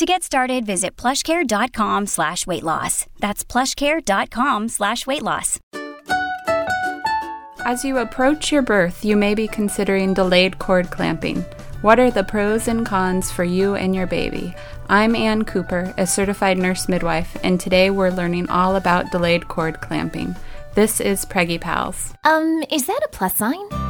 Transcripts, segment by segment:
To get started, visit plushcare.com slash weight loss. That's plushcare.com slash weight loss. As you approach your birth, you may be considering delayed cord clamping. What are the pros and cons for you and your baby? I'm Ann Cooper, a certified nurse midwife, and today we're learning all about delayed cord clamping. This is Preggy Pals. Um, is that a plus sign?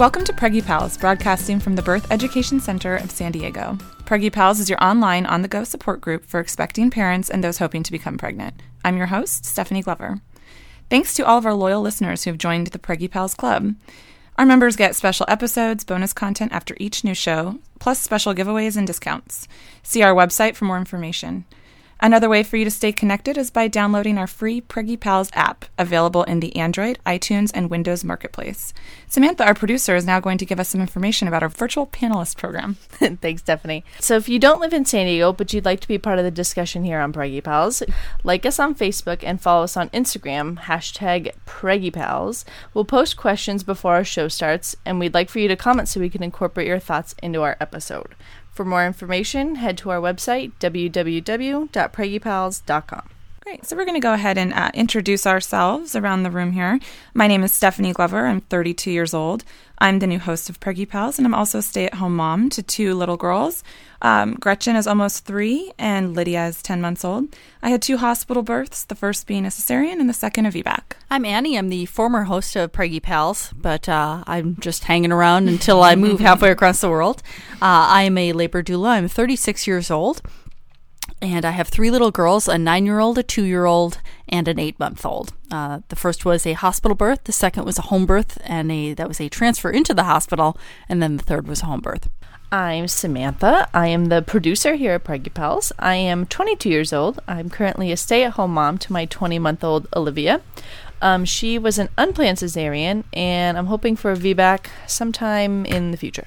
Welcome to Preggy Pals, broadcasting from the Birth Education Center of San Diego. Preggy Pals is your online, on the go support group for expecting parents and those hoping to become pregnant. I'm your host, Stephanie Glover. Thanks to all of our loyal listeners who have joined the Preggy Pals Club. Our members get special episodes, bonus content after each new show, plus special giveaways and discounts. See our website for more information. Another way for you to stay connected is by downloading our free Preggy Pals app, available in the Android, iTunes, and Windows Marketplace. Samantha, our producer, is now going to give us some information about our virtual panelist program. Thanks, Stephanie. So, if you don't live in San Diego, but you'd like to be part of the discussion here on Preggy Pals, like us on Facebook and follow us on Instagram, hashtag Preggy Pals. We'll post questions before our show starts, and we'd like for you to comment so we can incorporate your thoughts into our episode. For more information, head to our website, www.preggypals.com. Great. So we're going to go ahead and uh, introduce ourselves around the room here. My name is Stephanie Glover. I'm 32 years old. I'm the new host of Preggy Pals, and I'm also a stay at home mom to two little girls. Um, Gretchen is almost three, and Lydia is 10 months old. I had two hospital births, the first being a cesarean and the second a VBAC. I'm Annie. I'm the former host of Preggy Pals, but uh, I'm just hanging around until I move halfway across the world. Uh, I am a labor doula. I'm 36 years old and I have three little girls a nine year old, a two year old, and an eight month old. Uh, the first was a hospital birth, the second was a home birth, and a, that was a transfer into the hospital, and then the third was a home birth. I'm Samantha. I am the producer here at Preggy Pals. I am 22 years old. I'm currently a stay at home mom to my 20 month old Olivia. Um, she was an unplanned cesarean, and I'm hoping for a VBAC sometime in the future.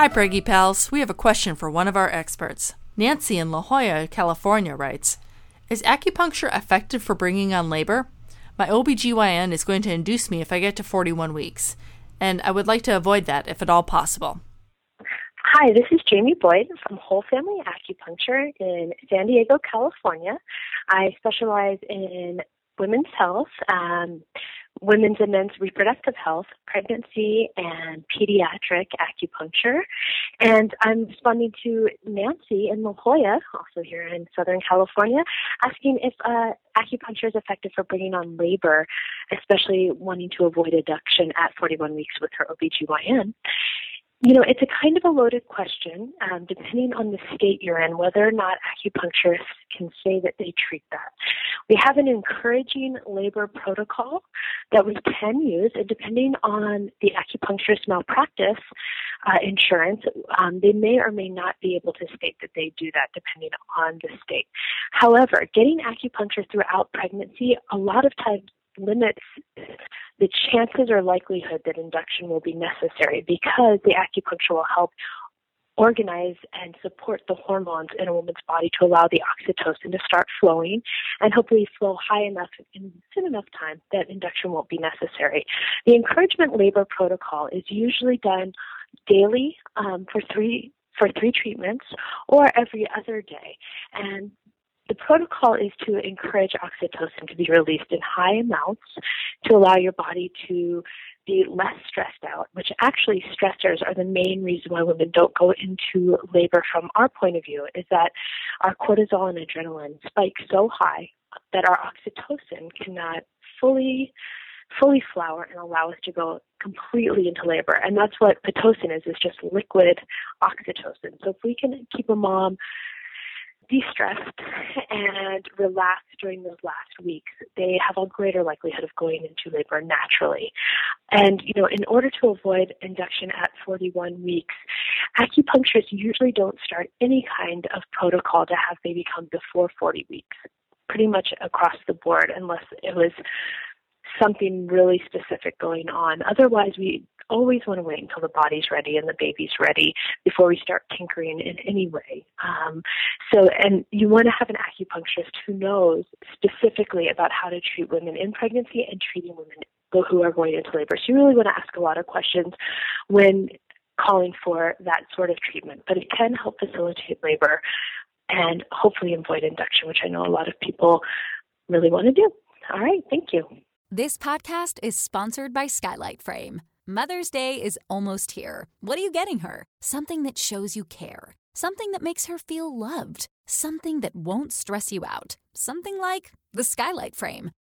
Hi, Preggy Pals. We have a question for one of our experts. Nancy in La Jolla, California writes Is acupuncture effective for bringing on labor? My OBGYN is going to induce me if I get to 41 weeks, and I would like to avoid that if at all possible. Hi, this is Jamie Boyd from Whole Family Acupuncture in San Diego, California. I specialize in women's health, um, women's and men's reproductive health, pregnancy, and pediatric acupuncture. And I'm responding to Nancy in La Jolla, also here in Southern California, asking if uh, acupuncture is effective for bringing on labor, especially wanting to avoid adduction at 41 weeks with her OBGYN. You know, it's a kind of a loaded question, um, depending on the state you're in, whether or not acupuncturists can say that they treat that. We have an encouraging labor protocol that we can use, and depending on the acupuncturist malpractice uh, insurance, um, they may or may not be able to state that they do that, depending on the state. However, getting acupuncture throughout pregnancy, a lot of times limits the chances or likelihood that induction will be necessary because the acupuncture will help organize and support the hormones in a woman's body to allow the oxytocin to start flowing and hopefully flow high enough in soon enough time that induction won't be necessary. The encouragement labor protocol is usually done daily um, for three for three treatments or every other day. And the protocol is to encourage oxytocin to be released in high amounts to allow your body to be less stressed out, which actually stressors are the main reason why women don't go into labor from our point of view, is that our cortisol and adrenaline spike so high that our oxytocin cannot fully fully flower and allow us to go completely into labor. And that's what Pitocin is, is just liquid oxytocin. So if we can keep a mom de-stressed and relaxed during those last weeks, they have a greater likelihood of going into labor naturally. And, you know, in order to avoid induction at 41 weeks, acupuncturists usually don't start any kind of protocol to have baby come before 40 weeks, pretty much across the board, unless it was something really specific going on. Otherwise, we always want to wait until the body's ready and the baby's ready before we start tinkering in any way. Um, so, and you want to have an acupuncturist who knows specifically about how to treat women in pregnancy and treating women who are going into labor. So, you really want to ask a lot of questions when calling for that sort of treatment, but it can help facilitate labor and hopefully avoid induction, which I know a lot of people really want to do. All right, thank you. This podcast is sponsored by Skylight Frame. Mother's Day is almost here. What are you getting her? Something that shows you care. Something that makes her feel loved. Something that won't stress you out. Something like the Skylight Frame.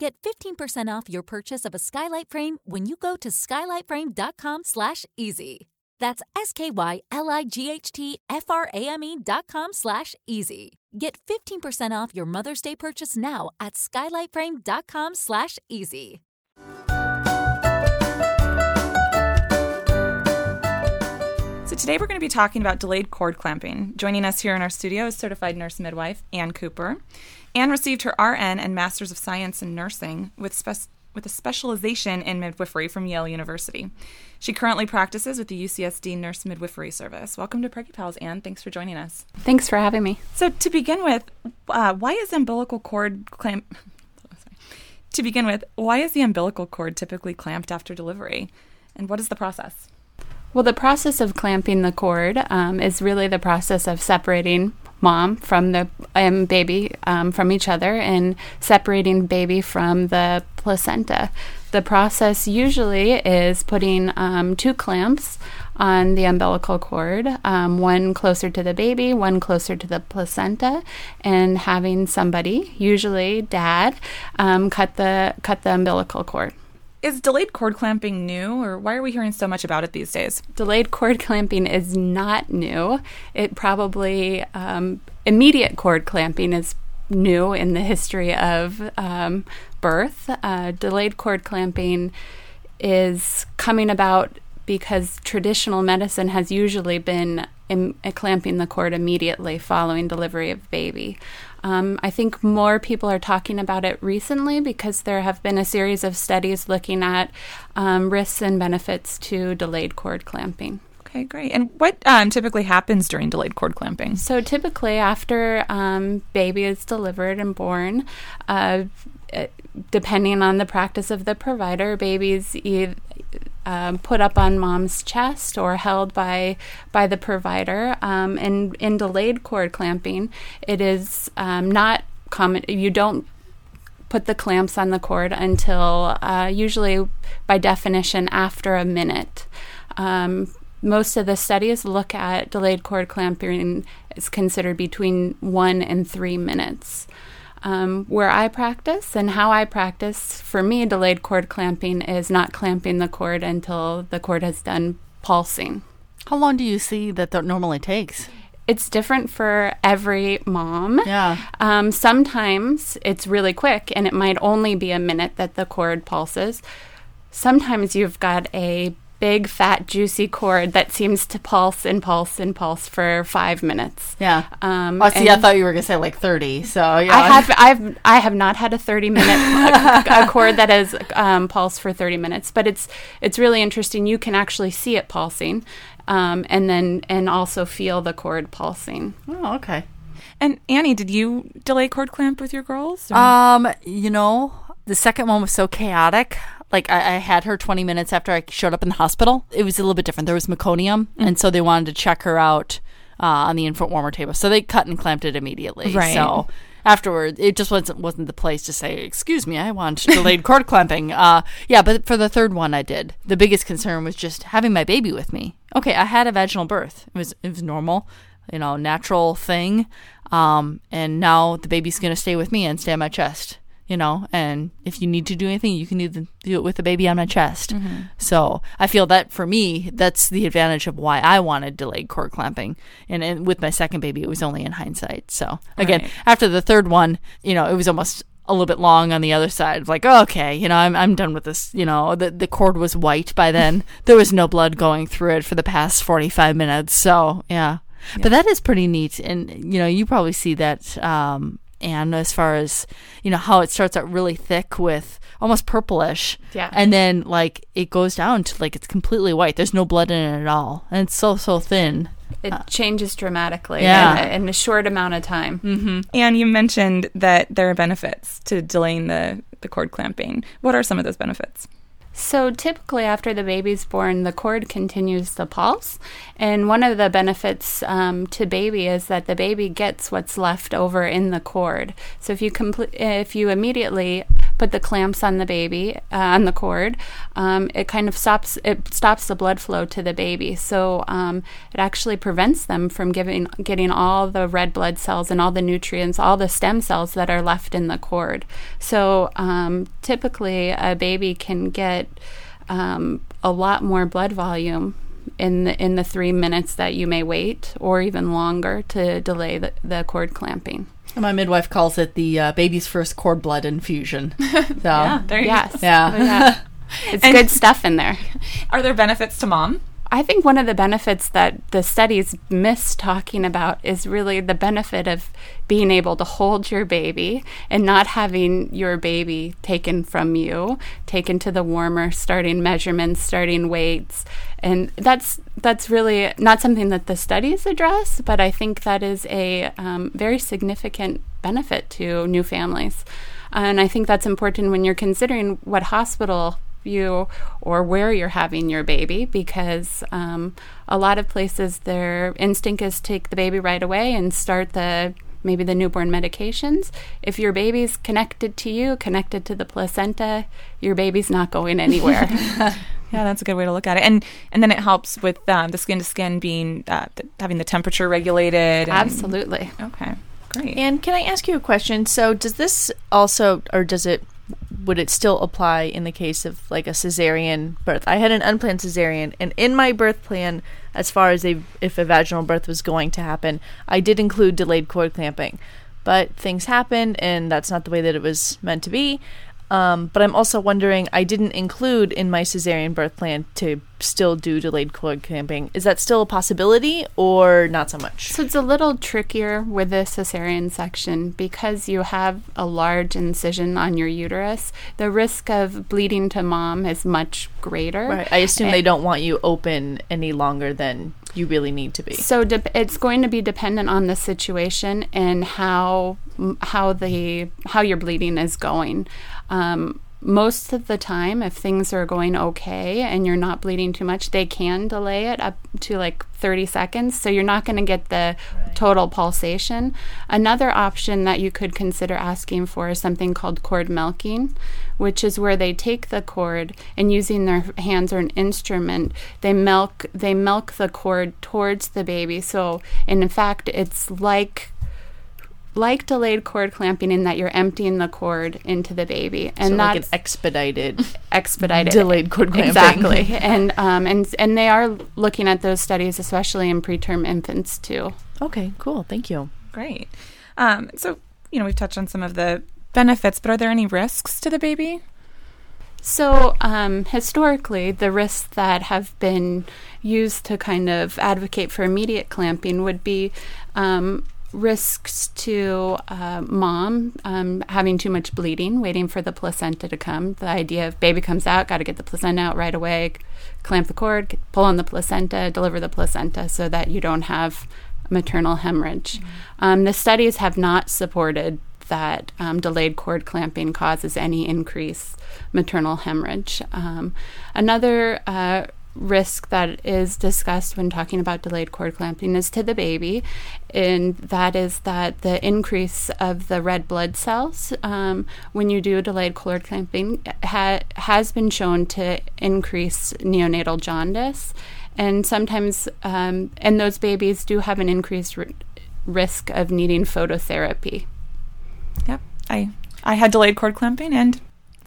Get 15% off your purchase of a skylight frame when you go to skylightframe.com slash easy. That's S-K-Y-L-I-G-H-T-F-R-A-M-E dot com slash easy. Get 15% off your Mother's Day purchase now at skylightframe.com slash easy. So today we're going to be talking about delayed cord clamping. Joining us here in our studio is certified nurse midwife Ann Cooper. Ann received her RN and Master's of Science in Nursing with, spe- with a specialization in midwifery from Yale University. She currently practices with the UCSD Nurse Midwifery Service. Welcome to Preggy Pals, Ann. Thanks for joining us. Thanks for having me. So, to begin with, uh, why is umbilical cord clamp? to begin with, why is the umbilical cord typically clamped after delivery, and what is the process? Well, the process of clamping the cord um, is really the process of separating mom from the um, baby um, from each other and separating baby from the placenta. The process usually is putting um, two clamps on the umbilical cord, um, one closer to the baby, one closer to the placenta, and having somebody, usually dad, um, cut the cut the umbilical cord. Is delayed cord clamping new, or why are we hearing so much about it these days? Delayed cord clamping is not new. It probably, um, immediate cord clamping is new in the history of um, birth. Uh, delayed cord clamping is coming about because traditional medicine has usually been Im- clamping the cord immediately following delivery of baby. Um, I think more people are talking about it recently because there have been a series of studies looking at um, risks and benefits to delayed cord clamping. Okay, great. And what um, typically happens during delayed cord clamping? So, typically, after um, baby is delivered and born, uh, depending on the practice of the provider, babies e- um, put up on mom's chest or held by by the provider. Um, and in delayed cord clamping, it is um, not common. You don't put the clamps on the cord until uh, usually, by definition, after a minute. Um, most of the studies look at delayed cord clamping is considered between one and three minutes. Um, where I practice and how I practice, for me, delayed cord clamping is not clamping the cord until the cord has done pulsing. How long do you see that that normally takes? It's different for every mom. Yeah. Um, sometimes it's really quick and it might only be a minute that the cord pulses. Sometimes you've got a big, fat, juicy cord that seems to pulse and pulse and pulse for five minutes. Yeah. Um, oh, see, I thought you were gonna say like thirty. So yeah. I have I've I have not had a 30 minute a, a cord that has um, pulsed for 30 minutes, but it's it's really interesting. You can actually see it pulsing, um, and then and also feel the cord pulsing. Oh, okay. And Annie, did you delay cord clamp with your girls? or- Um, you know, the second one was so chaotic. Like I, I had her 20 minutes after I showed up in the hospital. It was a little bit different. There was meconium, and so they wanted to check her out uh, on the infant warmer table. So they cut and clamped it immediately. Right. So afterward, it just wasn't wasn't the place to say, "Excuse me, I want delayed cord clamping." Uh, yeah, but for the third one, I did. The biggest concern was just having my baby with me. Okay, I had a vaginal birth. It was it was normal, you know, natural thing. Um, and now the baby's gonna stay with me and stay on my chest. You know, and if you need to do anything, you can either do it with the baby on my chest. So I feel that for me, that's the advantage of why I wanted delayed cord clamping. And, and with my second baby, it was only in hindsight. So again, Right. after the third one, you know, it was almost a little bit long on the other side like, oh, okay, you know, I'm, I'm done with this. You know, the, the cord was white by then. there was no blood going through it for the past 45 minutes. So yeah. But that is pretty neat. And, you know, you probably see that, um, and as far as, you know, how it starts out really thick with almost purplish. Yeah. And then like it goes down to like it's completely white. There's no blood in it at all. And it's so, so thin. It changes dramatically Yeah. in, a, in a short amount of time. Mm-hmm. and you mentioned that there are benefits to delaying the, the cord clamping. What are some of those benefits? So typically, after the baby's born, the cord continues to pulse, and one of the benefits um, to baby is that the baby gets what's left over in the cord. So if you complete, if you immediately put the clamps on the baby uh, on the cord, um, it kind of stops it stops the blood flow to the baby. So um, it actually prevents them from giving getting all the red blood cells and all the nutrients, all the stem cells that are left in the cord. So um, typically, a baby can get um, a lot more blood volume in the in the three minutes that you may wait, or even longer to delay the, the cord clamping. My midwife calls it the uh, baby's first cord blood infusion. So, yeah, there you Yes, Yeah. Oh, yeah. it's And- good stuff in there. Are there benefits to mom? I think one of the benefits that the studies miss talking about is really the benefit of being able to hold your baby and not having your baby taken from you, taken to the warmer, starting measurements, starting weights. And that's that's really not something that the studies address, but I think that is a um, very significant benefit to new families. And I think that's important when you're considering what hospital you or where you're having your baby because um, a lot of places their instinct is take the baby right away and start the maybe the newborn medications if your baby's connected to you connected to the placenta your baby's not going anywhere Yeah, that's a good way to look at it. And and then it helps with um, the skin to skin being uh, th- having the temperature regulated. and- absolutely Okay. Great. And can I ask you a question? So, does this also, or does it, would it still apply in the case of like a cesarean birth? I had an unplanned cesarean, and in my birth plan, as far as a, if a vaginal birth was going to happen, I did include delayed cord clamping. But things happened, and that's not the way that it was meant to be. Um, but I'm also wondering, I didn't include in my cesarean birth plan to still do delayed cord clamping. Is that still a possibility, or not so much? So it's a little trickier with the cesarean section because you have a large incision on your uterus. The risk of bleeding to mom is much greater. Right. I assume And- they don't want you open any longer than you really need to be. So dep it's going to be dependent on the situation and how how the how your bleeding is going. Um, most of the time, if things are going okay and you're not bleeding too much, they can delay it up to like 30 seconds. So you're not going to get the total pulsation. Another option that you could consider asking for is something called cord milking, which is where they take the cord and using their hands or an instrument, they milk they milk the cord towards the baby. So, and in fact, it's like like delayed cord clamping in that you're emptying the cord into the baby, and so that's like an expedited, expedited delayed cord clamping. Exactly, and um, and and they are looking at those studies, especially in preterm infants too. Okay, cool. Thank you. Great. Um, so you know we've touched on some of the benefits, but are there any risks to the baby? So, um, historically, the risks that have been used to kind of advocate for immediate clamping would be um, risks to uh, mom um, having too much bleeding, waiting for the placenta to come. The idea of baby comes out, got to get the placenta out right away, clamp the cord, pull on the placenta, deliver the placenta so that you don't have maternal hemorrhage. Mm-hmm. Um, the studies have not supported that um, delayed cord clamping causes any increased maternal hemorrhage. Um, another uh, risk that is discussed when talking about delayed cord clamping is to the baby, and that is that the increase of the red blood cells um, when you do delayed cord clamping ha- has been shown to increase neonatal jaundice. And sometimes, um, and those babies do have an increased r- risk of needing phototherapy. Yep. I I had delayed cord clamping and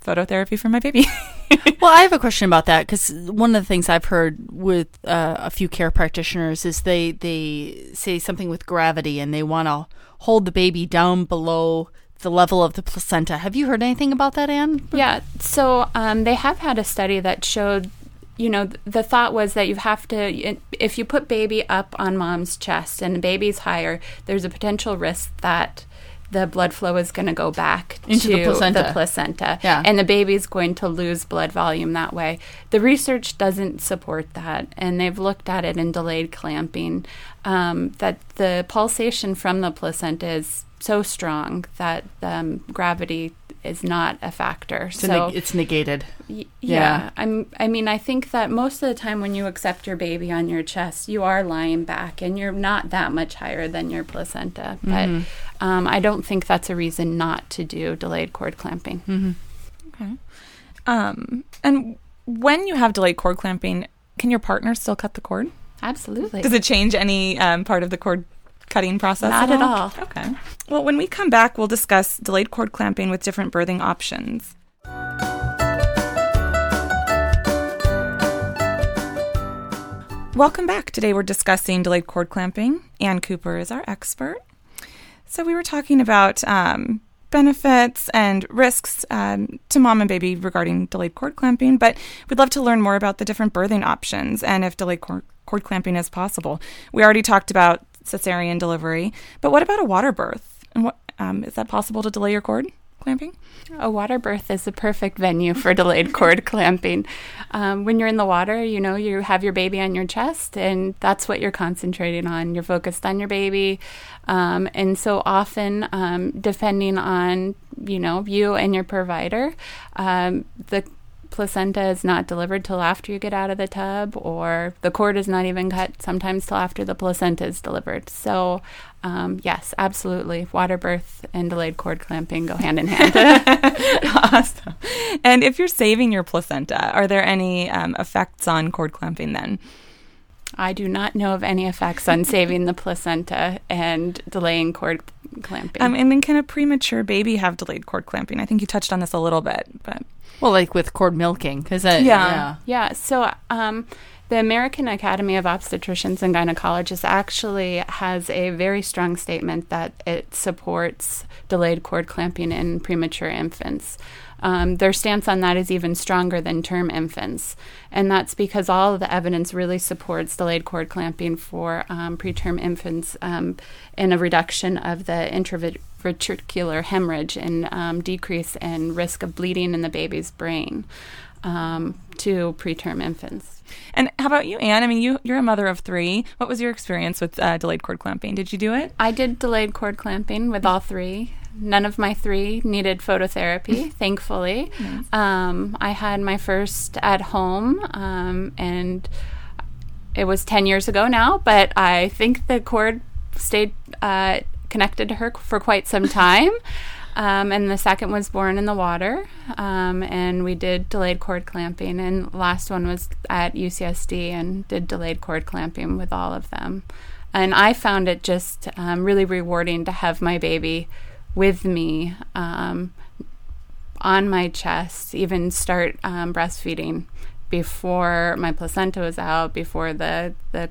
phototherapy for my baby. well, I have a question about that because one of the things I've heard with uh, a few care practitioners is they they say something with gravity and they want to hold the baby down below the level of the placenta. Have you heard anything about that, Anne? Yeah. So um, they have had a study that showed you know, the thought was that you have to, if you put baby up on mom's chest and the baby's higher, there's a potential risk that the blood flow is going to go back into to the placenta. the placenta. Yeah. And the baby's going to lose blood volume that way. The research doesn't support that, and they've looked at it in delayed clamping, um, that the pulsation from the placenta is so strong that um, gravity is not a factor. So, so it's negated. Y- yeah. I'm I mean I think that most of the time when you accept your baby on your chest, you are lying back and you're not that much higher than your placenta. But Mhm. um, I don't think that's a reason not to do delayed cord clamping. Mm-hmm. Okay. Um, and when you have delayed cord clamping, can your partner still cut the cord? Absolutely. Does it change any um, part of the cord cutting process? Not at all. Okay. Well, when we come back, we'll discuss delayed cord clamping with different birthing options. Welcome back. Today we're discussing delayed cord clamping. Ann Cooper is our expert. So we were talking about um, benefits and risks um, to mom and baby regarding delayed cord clamping, but we'd love to learn more about the different birthing options and if delayed cord, cord clamping is possible. We already talked about cesarean delivery, but what about a water birth? And what um, is that possible to delay your cord clamping? A water birth is the perfect venue for delayed cord clamping. Um, when you're in the water, you know, you have your baby on your chest, and that's what you're concentrating on. You're focused on your baby. Um, and so often, um, depending on, you know, you and your provider, um, the placenta is not delivered till after you get out of the tub, or the cord is not even cut sometimes till after the placenta is delivered. So, um, yes, absolutely, water birth and delayed cord clamping go hand in hand. awesome. And if you're saving your placenta, are there any um, effects on cord clamping then? I do not know of any effects on saving the placenta and delaying cord clamping. Um, and then can a premature baby have delayed cord clamping? I think you touched on this a little bit, but well, like with cord milking, because yeah. yeah, yeah. So, um, the American Academy of Obstetricians and Gynecologists actually has a very strong statement that it supports delayed cord clamping in premature infants. Um, their stance on that is even stronger than term infants. And that's because all of the evidence really supports delayed cord clamping for um, preterm infants um, in a reduction of the intraventricular hemorrhage and um, decrease in risk of bleeding in the baby's brain um, to preterm infants. And how about you, Anne? I mean, you, you're a mother of three. What was your experience with uh, delayed cord clamping? Did you do it? I did delayed cord clamping with all three. None of my three needed phototherapy, thankfully. Nice. Um, I had my first at home, um, and it was 10 years ago now, but I think the cord stayed uh, connected to her for quite some time. Um, and the second was born in the water, um, and we did delayed cord clamping. And last one was at UCSD and did delayed cord clamping with all of them. and I found it just um, really rewarding to have my baby with me um, on my chest, even start um, breastfeeding before my placenta was out, before the the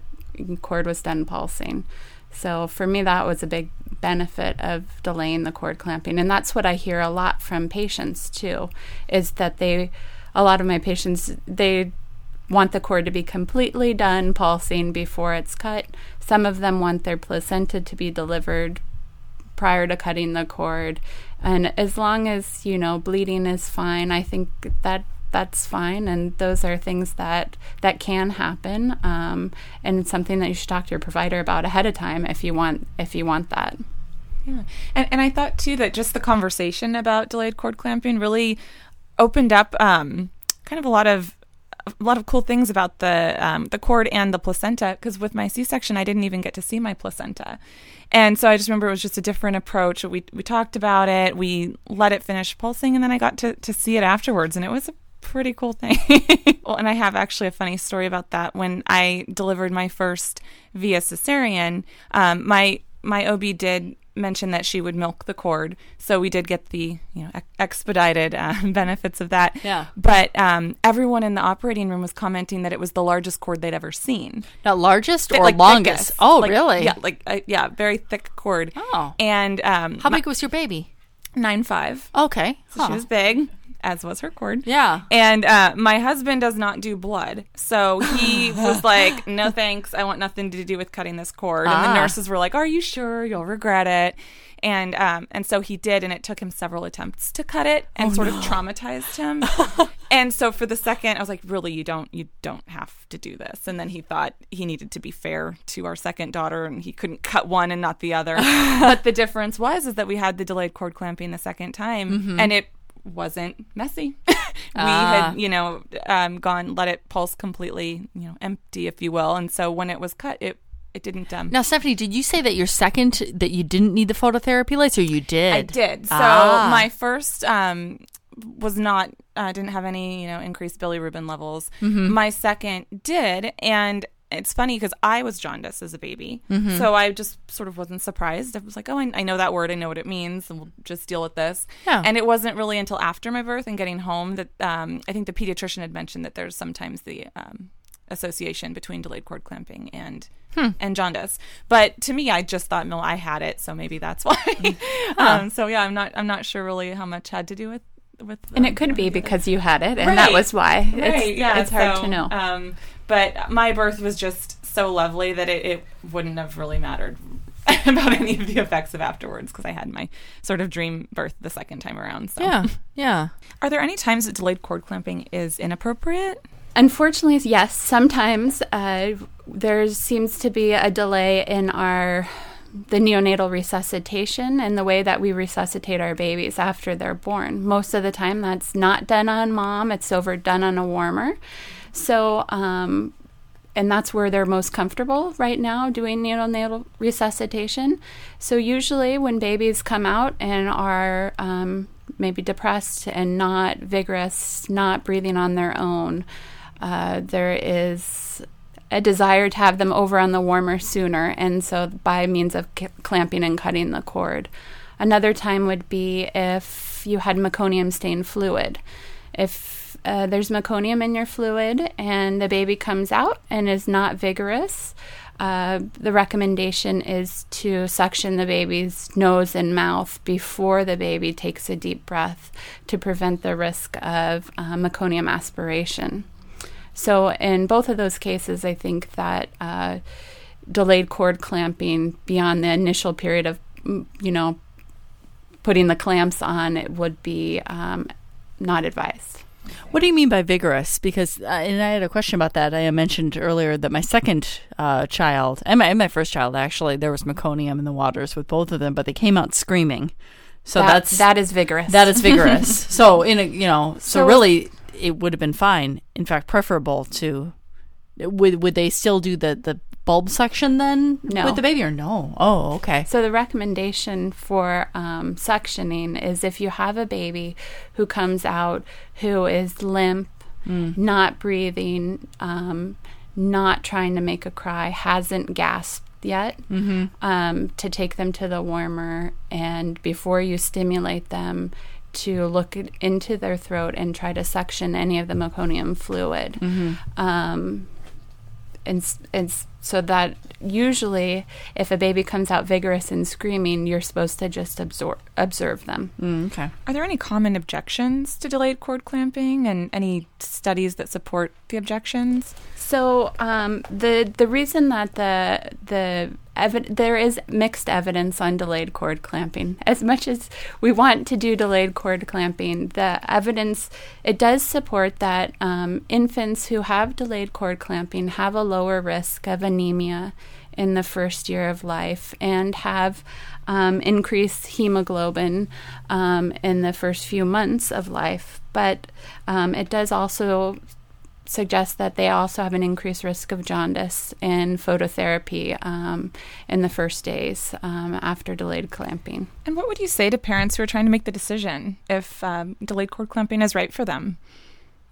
cord was done pulsing. So for me, that was a big benefit of delaying the cord clamping, and that's what I hear a lot from patients too, is that they, a lot of my patients, they want the cord to be completely done pulsing before it's cut. Some of them want their placenta to be delivered prior to cutting the cord. And as long as, you know, bleeding is fine, I think that that's fine. And those are things that that can happen. Um, and it's something that you should talk to your provider about ahead of time if you want if you want that. Yeah. And, and i thought too that just the conversation about delayed cord clamping really opened up um, kind of a lot of a lot of cool things about the um, the cord and the placenta because with my C-section I didn't even get to see my placenta, and so I just remember it was just a different approach. We we talked about it, we let it finish pulsing, and then I got to to see it afterwards, and it was a pretty cool thing. well, and I have actually a funny story about that. When I delivered my first via cesarean, um, my my OB did mention that she would milk the cord, so we did get the you know ex- expedited uh, benefits of that. Yeah. But um, everyone in the operating room was commenting that it was the largest cord they'd ever seen. Not largest or like longest? thickest. Oh, Like, really? Yeah, like uh, yeah, very thick cord. Oh. And um, How big was your baby? nine five. Okay. So Huh. she was big, as was her cord. Yeah. And uh, my husband does not do blood. So he was like, no thanks. I want nothing to do with cutting this cord. And the Ah. nurses were like, are you sure? You'll regret it. And um, and so he did, and it took him several attempts to cut it, and Oh, sort no. of traumatized him. and so for the second, I was like, really, you don't you don't have to do this. And then he thought he needed to be fair to our second daughter, and he couldn't cut one and not the other. but the difference was is that we had the delayed cord clamping the second time, Mhm. and it wasn't messy. we Ah. had, you know, um, gone let it pulse completely, you know, empty, if you will. And so when it was cut, it it didn't. Um, Now, Stephanie, did you say that your second that you didn't need the phototherapy lights, or you did? I did. So Ah. my first um, was not uh, didn't have any you know increased bilirubin levels. Mhm. My second did, and it's funny because I was jaundice as a baby, Mhm. so I just sort of wasn't surprised. I was like, oh, I, I know that word, I know what it means, and we'll just deal with this. Yeah. And it wasn't really until after my birth and getting home that um, I think the pediatrician had mentioned that there's sometimes the um, association between delayed cord clamping and Hmm. and jaundice. But to me, I just thought, no, I had it, so maybe that's why. Huh. um, so yeah, I'm not I'm not sure really how much had to do with with. and it could be because you had it and that was why Right, it's, yeah, it's hard so, to know Um, but my birth was just so lovely that it, it wouldn't have really mattered about any of the effects of afterwards because I had my sort of dream birth the second time around. So Yeah, yeah. Are there any times that delayed cord clamping is inappropriate? Unfortunately, yes. Sometimes uh, there seems to be a delay in our the neonatal resuscitation and the way that we resuscitate our babies after they're born. Most of the time, that's not done on mom; it's over done on a warmer. So, um, and that's where they're most comfortable right now doing neonatal resuscitation. So usually, when babies come out and are um, maybe depressed and not vigorous, not breathing on their own, uh, there is a desire to have them over on the warmer sooner, and so by means of c- clamping and cutting the cord. Another time would be if you had meconium stained fluid. If uh, there's meconium in your fluid and the baby comes out and is not vigorous, uh, the recommendation is to suction the baby's nose and mouth before the baby takes a deep breath to prevent the risk of uh, meconium aspiration. So, in both of those cases, I think that uh, delayed cord clamping beyond the initial period of, mm, you know, putting the clamps on it would be um, not advised. What do you mean by vigorous? Because, uh, and I had a question about that. I mentioned earlier that my second uh, child and my, and my first child actually there was meconium in the waters with both of them, but they came out screaming. So That- that's that is vigorous. That is vigorous. so in a you know, so, So- really, it would have been fine. In fact, preferable to. Would would they still do the the bulb suction then No. with the baby or no? Oh, okay. So the recommendation for um, suctioning is if you have a baby who comes out who is limp, not breathing, um, not trying to make a cry, hasn't gasped yet Mm-hmm. um, to take them to the warmer and before you stimulate them to look it- into their throat and try to suction any of the meconium fluid Mm-hmm. um, and, and so that usually if a baby comes out vigorous and screaming you're supposed to just absorb observe them Mm, okay. Are there any common objections to delayed cord clamping and any studies that support the objections? So um, the the reason that the the evi- there is mixed evidence on delayed cord clamping. As much as we want to do delayed cord clamping, the evidence it does support that um, infants who have delayed cord clamping have a lower risk of anemia in the first year of life and have um, increased hemoglobin um, in the first few months of life. But um, it does also suggest that they also have an increased risk of jaundice in phototherapy um, in the first days um, after delayed clamping. And what would you say to parents who are trying to make the decision if um, delayed cord clamping is right for them?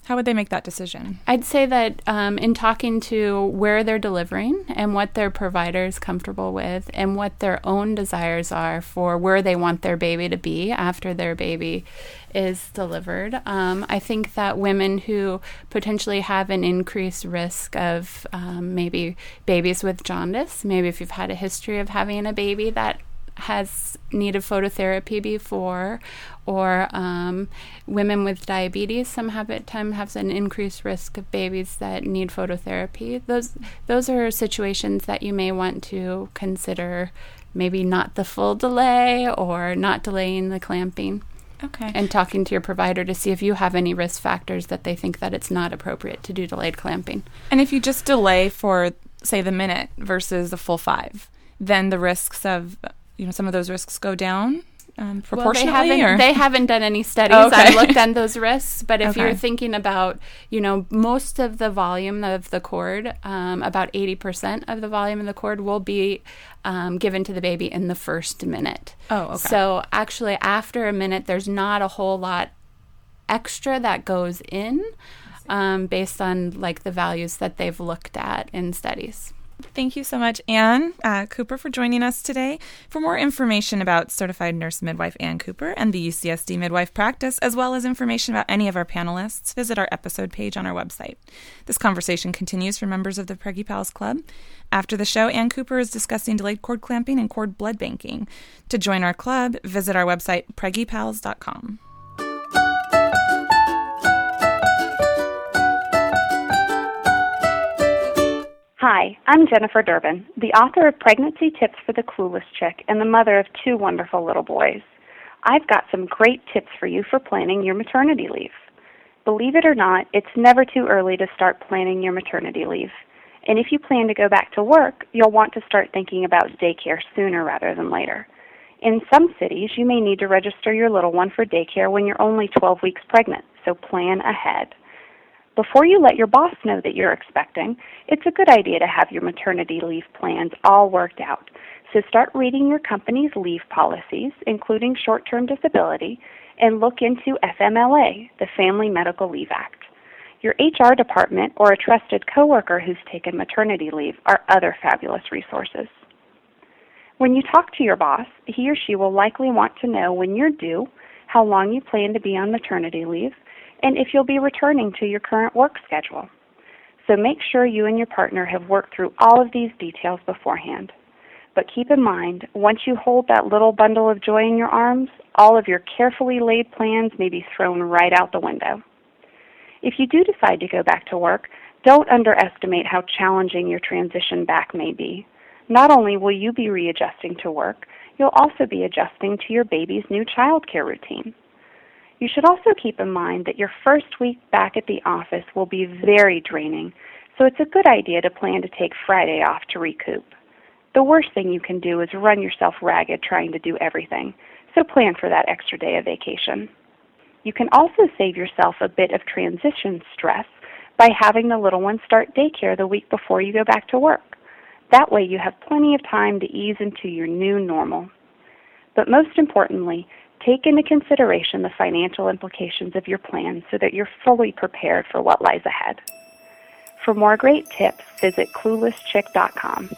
How would they make that decision? I'd say that um, in talking to where they're delivering and what their provider is comfortable with and what their own desires are for where they want their baby to be after their baby is delivered, um, I think that women who potentially have an increased risk of um, maybe babies with jaundice, maybe if you've had a history of having a baby that has needed phototherapy before, or um, women with diabetes. Some have at time has an increased risk of babies that need phototherapy. Those those are situations that you may want to consider. Maybe not the full delay or not delaying the clamping. Okay. And talking to your provider to see if you have any risk factors that they think that it's not appropriate to do delayed clamping. And if you just delay for, say, the minute versus the full five, then the risks of, you know, some of those risks go down um, proportionately. Well, they haven't, they haven't done any studies. Oh, okay. I've looked at those risks, but if you're thinking about, you know, most of the volume of the cord, um, about 80% of the volume of the cord will be um, given to the baby in the first minute. Oh, okay. So actually, after a minute, there's not a whole lot extra that goes in um, based on like the values that they've looked at in studies. Thank you so much, Anne uh, Cooper, for joining us today. For more information about certified nurse midwife Anne Cooper and the UCSD midwife practice, as well as information about any of our panelists, visit our episode page on our website. This conversation continues for members of the Preggy Pals Club. After the show, Anne Cooper is discussing delayed cord clamping and cord blood banking. To join our club, visit our website, preggypals.com. Hi, I'm Jennifer Durbin, the author of Pregnancy Tips for the Clueless Chick and the mother of two wonderful little boys. I've got some great tips for you for planning your maternity leave. Believe it or not, it's never too early to start planning your maternity leave. And if you plan to go back to work, you'll want to start thinking about daycare sooner rather than later. In some cities, you may need to register your little one for daycare when you're only 12 weeks pregnant, so plan ahead. Before you let your boss know that you're expecting, it's a good idea to have your maternity leave plans all worked out. So start reading your company's leave policies, including short term disability, and look into FMLA, the Family Medical Leave Act. Your HR department or a trusted coworker who's taken maternity leave are other fabulous resources. When you talk to your boss, he or she will likely want to know when you're due, how long you plan to be on maternity leave, and if you'll be returning to your current work schedule. So make sure you and your partner have worked through all of these details beforehand. But keep in mind, once you hold that little bundle of joy in your arms, all of your carefully laid plans may be thrown right out the window. If you do decide to go back to work, don't underestimate how challenging your transition back may be. Not only will you be readjusting to work, you'll also be adjusting to your baby's new childcare routine. You should also keep in mind that your first week back at the office will be very draining, so it's a good idea to plan to take Friday off to recoup. The worst thing you can do is run yourself ragged trying to do everything, so plan for that extra day of vacation. You can also save yourself a bit of transition stress by having the little one start daycare the week before you go back to work. That way you have plenty of time to ease into your new normal. But most importantly, take into consideration the financial implications of your plan so that you're fully prepared for what lies ahead. For more great tips, visit cluelesschick.com.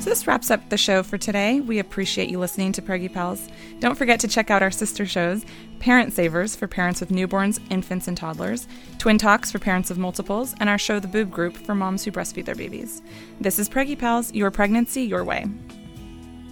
So this wraps up the show for today. We appreciate you listening to Preggy Pals. Don't forget to check out our sister shows Parent Savers for parents with newborns, infants, and toddlers, Twin Talks for parents of multiples, and our show The Boob Group for moms who breastfeed their babies. This is Preggy Pals, your pregnancy, your way.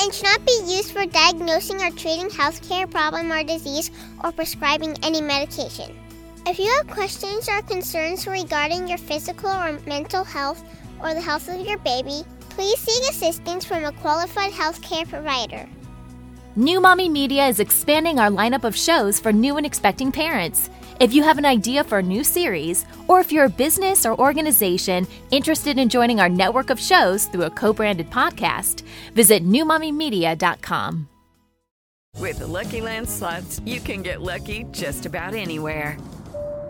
and should not be used for diagnosing or treating healthcare problem or disease or prescribing any medication. If you have questions or concerns regarding your physical or mental health or the health of your baby, please seek assistance from a qualified healthcare provider. New Mommy Media is expanding our lineup of shows for new and expecting parents. If you have an idea for a new series, or if you're a business or organization interested in joining our network of shows through a co branded podcast, visit newmommymedia.com. With the Lucky Land slots, you can get lucky just about anywhere.